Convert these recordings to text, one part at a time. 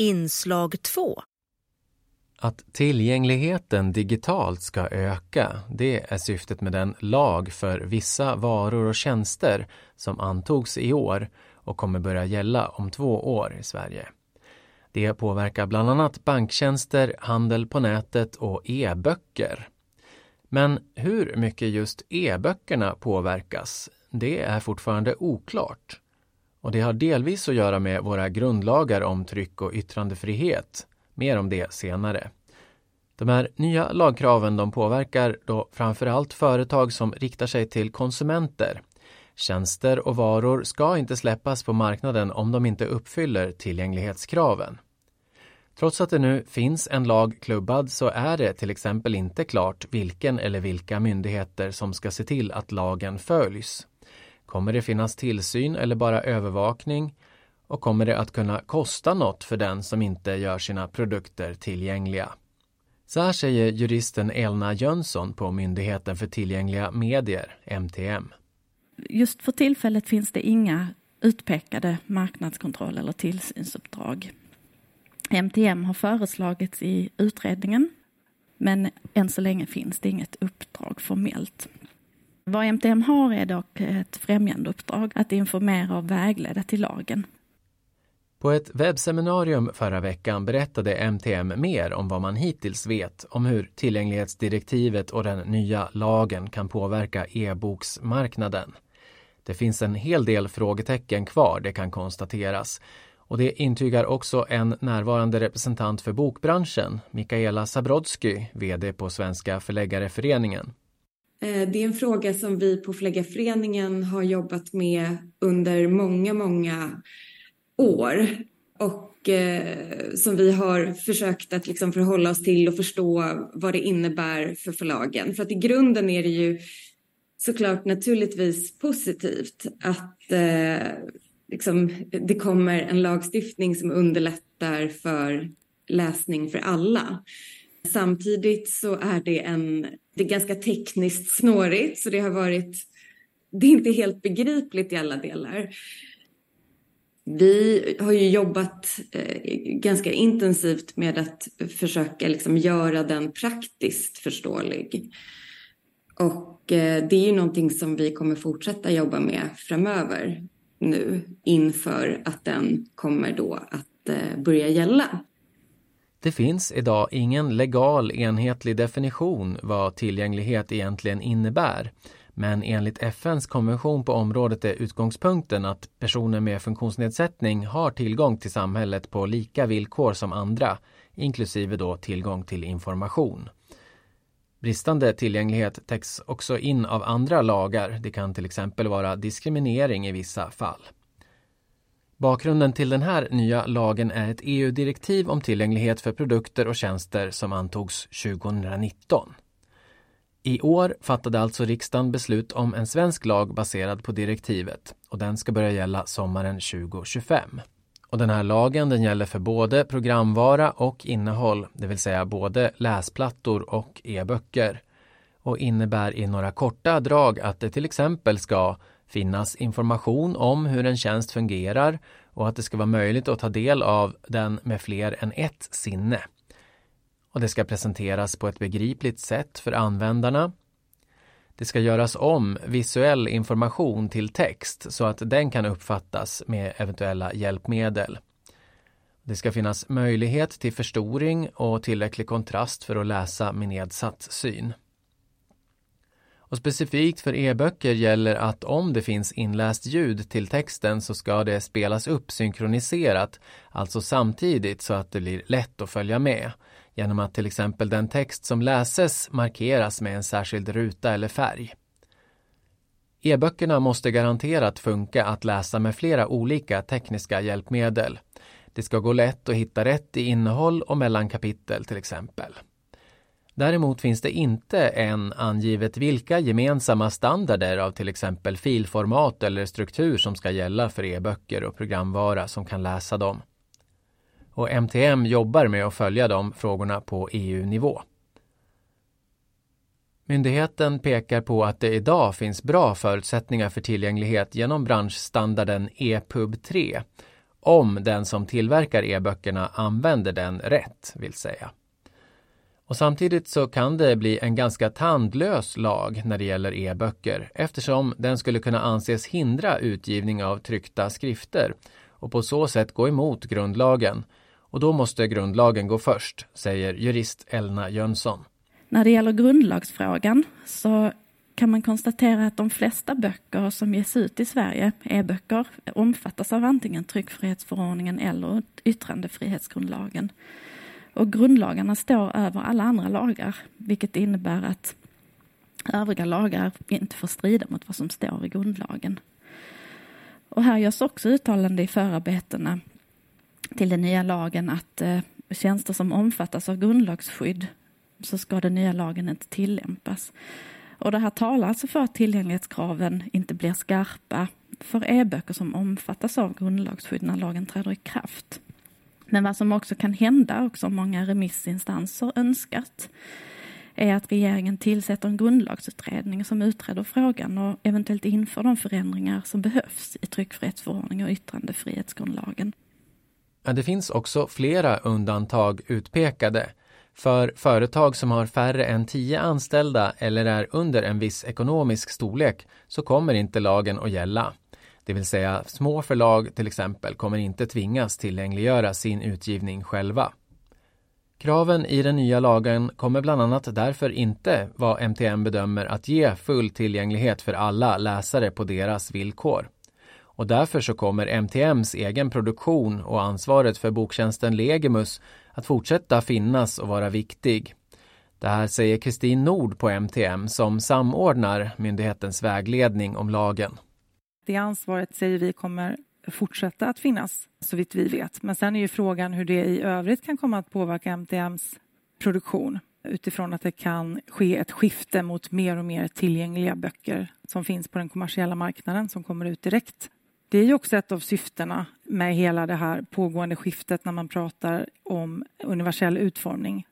Inslag 2 Att tillgängligheten digitalt ska öka, det är syftet med den lag för vissa varor och tjänster som antogs i år och kommer börja gälla om två år i Sverige. Det påverkar bland annat banktjänster, handel på nätet och e-böcker. Men hur mycket just e-böckerna påverkas, det är fortfarande oklart. Och det har delvis att göra med våra grundlagar om tryck och yttrandefrihet. Mer om det senare. De här nya lagkraven de påverkar då framförallt företag som riktar sig till konsumenter. Tjänster och varor ska inte släppas på marknaden om de inte uppfyller tillgänglighetskraven. Trots att det nu finns en lag klubbad så är det till exempel inte klart vilken eller vilka myndigheter som ska se till att lagen följs. Kommer det finnas tillsyn eller bara övervakning? Och kommer det att kunna kosta något för den som inte gör sina produkter tillgängliga? Så här säger juristen Elna Jönsson på Myndigheten för tillgängliga medier, MTM. Just för tillfället finns det inga utpekade marknadskontroll eller tillsynsuppdrag. MTM har föreslagits i utredningen men än så länge finns det inget uppdrag formellt. Vad MTM har är dock ett främjandeuppdrag att informera och vägleda till lagen. På ett webbseminarium förra veckan berättade MTM mer om vad man hittills vet om hur tillgänglighetsdirektivet och den nya lagen kan påverka e-boksmarknaden. Det finns en hel del frågetecken kvar, det kan konstateras. Och det intygar också en närvarande representant för bokbranschen, Mikaela Sabrodsky, VD på Svenska Förläggareföreningen. Eh, det är en fråga som vi på Förläggarföreningen har jobbat med under många, många år och eh, som vi har försökt att liksom förhålla oss till och förstå vad det innebär för förlagen. För att i grunden är det ju såklart naturligtvis positivt att eh, liksom, det kommer en lagstiftning som underlättar för läsning för alla. Samtidigt så är det en, det är ganska tekniskt snårigt så det har varit, det är inte helt begripligt i alla delar. Vi har ju jobbat eh, ganska intensivt med att försöka liksom göra den praktiskt förståelig. Och eh, det är ju någonting som vi kommer fortsätta jobba med framöver nu inför att den kommer då att eh, börja gälla. Det finns idag ingen legal enhetlig definition vad tillgänglighet egentligen innebär. Men enligt FNs konvention på området är utgångspunkten att personer med funktionsnedsättning har tillgång till samhället på lika villkor som andra, inklusive då tillgång till information. Bristande tillgänglighet täcks också in av andra lagar. Det kan till exempel vara diskriminering i vissa fall. Bakgrunden till den här nya lagen är ett EU-direktiv om tillgänglighet för produkter och tjänster som antogs 2019. I år fattade alltså riksdagen beslut om en svensk lag baserad på direktivet och den ska börja gälla sommaren 2025. Och den här lagen den gäller för både programvara och innehåll, det vill säga både läsplattor och e-böcker. Och innebär i några korta drag att det till exempel ska finnas information om hur en tjänst fungerar och att det ska vara möjligt att ta del av den med fler än ett sinne. Och det ska presenteras på ett begripligt sätt för användarna. Det ska göras om visuell information till text så att den kan uppfattas med eventuella hjälpmedel. Det ska finnas möjlighet till förstoring och tillräcklig kontrast för att läsa med nedsatt syn. Och specifikt för e-böcker gäller att om det finns inläst ljud till texten så ska det spelas upp synkroniserat, alltså samtidigt så att det blir lätt att följa med, genom att till exempel den text som läses markeras med en särskild ruta eller färg. E-böckerna måste garanterat funka att läsa med flera olika tekniska hjälpmedel. Det ska gå lätt att hitta rätt i innehåll och mellan kapitel till exempel. Däremot finns det inte än angivet vilka gemensamma standarder av till exempel filformat eller struktur som ska gälla för e-böcker och programvara som kan läsa dem. Och MTM jobbar med att följa de frågorna på EU-nivå. Myndigheten pekar på att det idag finns bra förutsättningar för tillgänglighet genom branschstandarden EPUB 3 om den som tillverkar e-böckerna använder den rätt, vill säga. Och samtidigt så kan det bli en ganska tandlös lag när det gäller e-böcker eftersom den skulle kunna anses hindra utgivning av tryckta skrifter och på så sätt gå emot grundlagen. Och då måste grundlagen gå först, säger jurist Elna Jönsson. När det gäller grundlagsfrågan så kan man konstatera att de flesta böcker som ges ut i Sverige, e-böcker, omfattas av antingen tryckfrihetsförordningen eller yttrandefrihetsgrundlagen. Och grundlagarna står över alla andra lagar, vilket innebär att övriga lagar inte får strida mot vad som står i grundlagen. Och här görs också uttalande i förarbetena till den nya lagen att eh, tjänster som omfattas av grundlagsskydd så ska den nya lagen inte tillämpas. Och det här talar alltså för att tillgänglighetskraven inte blir skarpa för e-böcker som omfattas av grundlagsskydd när lagen träder i kraft. Men vad som också kan hända, och som många remissinstanser önskat, är att regeringen tillsätter en grundlagsutredning som utreder frågan och eventuellt inför de förändringar som behövs i tryckfrihetsförordningen och yttrandefrihetsgrundlagen. Det finns också flera undantag utpekade. För företag som har färre än 10 anställda eller är under en viss ekonomisk storlek så kommer inte lagen att gälla. Det vill säga små förlag till exempel kommer inte tvingas tillgängliggöra sin utgivning själva. Kraven i den nya lagen kommer bland annat därför inte, vad MTM bedömer, att ge full tillgänglighet för alla läsare på deras villkor. Och därför så kommer MTMs egen produktion och ansvaret för boktjänsten Legimus att fortsätta finnas och vara viktig. Det här säger Kristin Nord på MTM som samordnar myndighetens vägledning om lagen. Det ansvaret säger vi kommer fortsätta att finnas så vitt vi vet. Men sen är ju frågan hur det i övrigt kan komma att påverka MTMs produktion utifrån att det kan ske ett skifte mot mer och mer tillgängliga böcker som finns på den kommersiella marknaden som kommer ut direkt. Det är ju också ett av syftena med hela det här pågående skiftet när man pratar om universell utformning.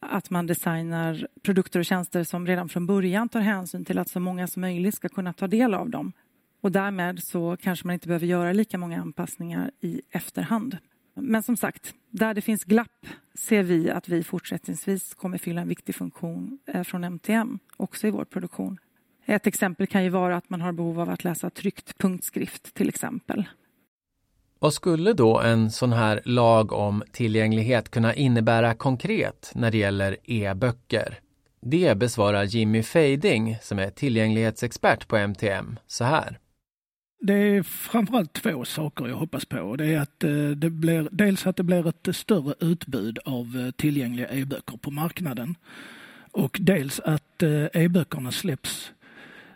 Att man designar produkter och tjänster som redan från början tar hänsyn till att så många som möjligt ska kunna ta del av dem. Och därmed så kanske man inte behöver göra lika många anpassningar i efterhand. Men som sagt, där det finns glapp ser vi att vi fortsättningsvis kommer fylla en viktig funktion eh, från MTM också i vår produktion. Ett exempel kan ju vara att man har behov av att läsa tryckt punktskrift till exempel. Vad skulle då en sån här lag om tillgänglighet kunna innebära konkret när det gäller e-böcker? Det besvarar Jimmy Fading som är tillgänglighetsexpert på MTM så här. Det är framförallt två saker jag hoppas på. Det är att eh, det blir, dels att det blir ett större utbud av eh, tillgängliga e-böcker på marknaden och dels att eh, e-böckerna släpps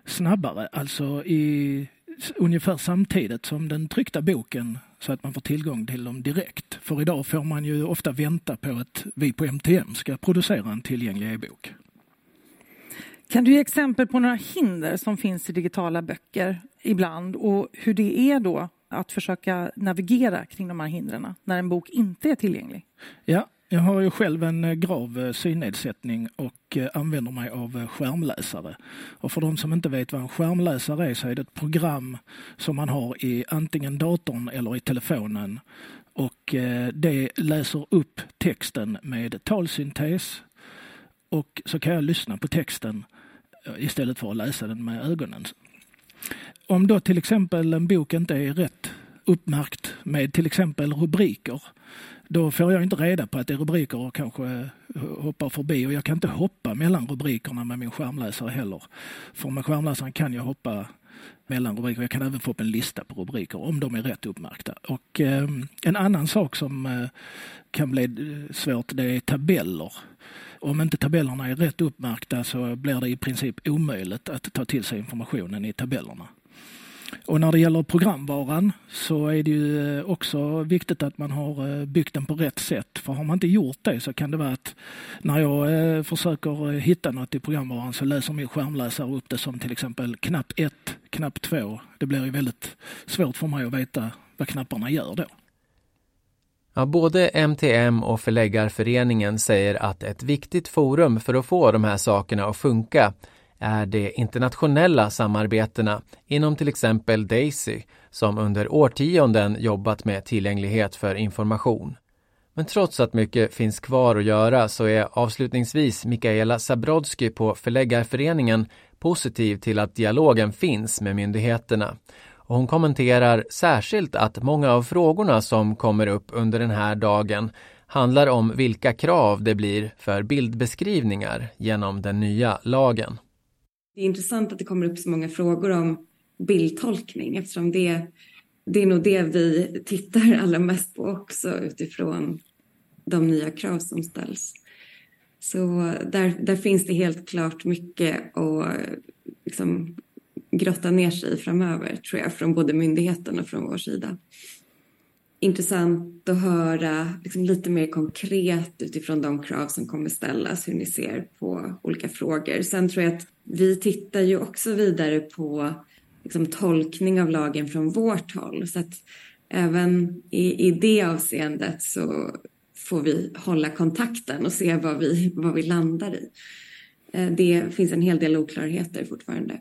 snabbare, alltså i ungefär samtidigt som den tryckta boken så att man får tillgång till dem direkt. För idag får man ju ofta vänta på att vi på MTM ska producera en tillgänglig e-bok. Kan du ge exempel på några hinder som finns i digitala böcker ibland och hur det är då att försöka navigera kring de här hindren när en bok inte är tillgänglig? Ja, jag har ju själv en eh, grav eh, synnedsättning och eh, använder mig av skärmläsare. Och för de som inte vet vad en skärmläsare är så är det ett program som man har i antingen datorn eller i telefonen. Och det läser upp texten med talsyntes och så kan jag lyssna på texten istället för att läsa den med ögonen. Om då till exempel en bok inte är rätt uppmärkt med till exempel rubriker då får jag inte reda på att det är rubriker och kanske eh, hoppar förbi och jag kan inte hoppa mellan rubrikerna med min skärmläsare heller. För med skärmläsaren kan jag hoppa mellan rubriker. Jag kan även få upp en lista på rubriker om de är rätt uppmärkta. Och eh, en annan sak som eh, kan bli eh, svårt det är tabeller. Om inte tabellerna är rätt uppmärkta så blir det i princip omöjligt att ta till sig informationen i tabellerna. Och när det gäller programvaran så är det ju eh, också viktigt att man har eh, byggt den på rätt sätt. För har man inte gjort det så kan det vara att när jag eh, försöker hitta något i programvaran så läser min skärmläsare upp det som till exempel knapp 1, knapp 2. Det blir ju väldigt svårt för mig att veta vad knapparna gör då. Ja, både MTM och Förläggarföreningen säger att ett viktigt forum för att få de här sakerna att funka är de internationella samarbetena inom till exempel Daisy som under årtionden jobbat med tillgänglighet för information. Men trots att mycket finns kvar att göra så är avslutningsvis Mikaela Sabrodsky på Förläggarföreningen positiv till att dialogen finns med myndigheterna. Och hon kommenterar särskilt att många av frågorna som kommer upp under den här dagen handlar om vilka krav det blir för bildbeskrivningar genom den nya lagen. Det är intressant att det kommer upp så många frågor om bildtolkning eftersom det, det är nog det vi tittar allra mest på också utifrån de nya krav som ställs. Så där, där finns det helt klart mycket att liksom grotta ner sig i framöver tror jag från både myndigheten och från vår sida. Intressant att höra liksom lite mer konkret utifrån de krav som kommer ställas hur ni ser på olika frågor. Sen tror jag att vi tittar ju också vidare på liksom, tolkning av lagen från vårt håll. Så att även i, i det avseendet så får vi hålla kontakten och se vad vi, vad vi landar i. Eh, det finns en hel del oklarheter fortfarande.